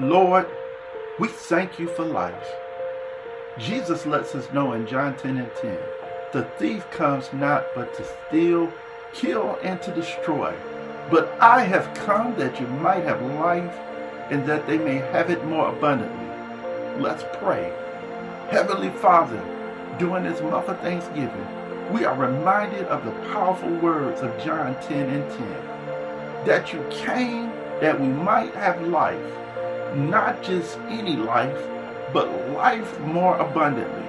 Lord, we thank you for life. Jesus lets us know in John 10 and 10 the thief comes not but to steal, kill, and to destroy. But I have come that you might have life and that they may have it more abundantly. Let's pray. Heavenly Father, during this month of Thanksgiving, we are reminded of the powerful words of John 10 and 10 that you came that we might have life, not just any life, but life more abundantly.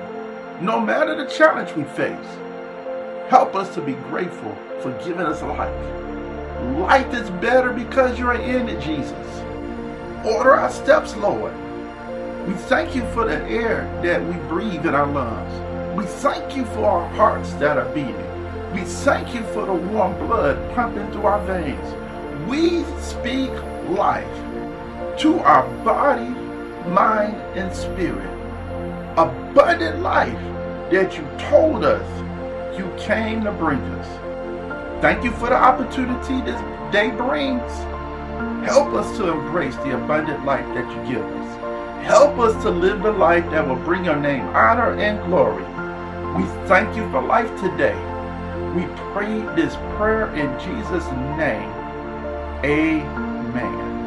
No matter the challenge we face, help us to be grateful for giving us life. Life is better because you're in it, Jesus. Order our steps, Lord. We thank you for the air that we breathe in our lungs. We thank you for our hearts that are beating. We thank you for the warm blood pumping through our veins. We speak life to our body, mind, and spirit. Abundant life that you told us you came to bring us. Thank you for the opportunity this day brings. Help us to embrace the abundant life that you give us. Help us to live the life that will bring your name honor and glory. We thank you for life today. We pray this prayer in Jesus' name. Amen.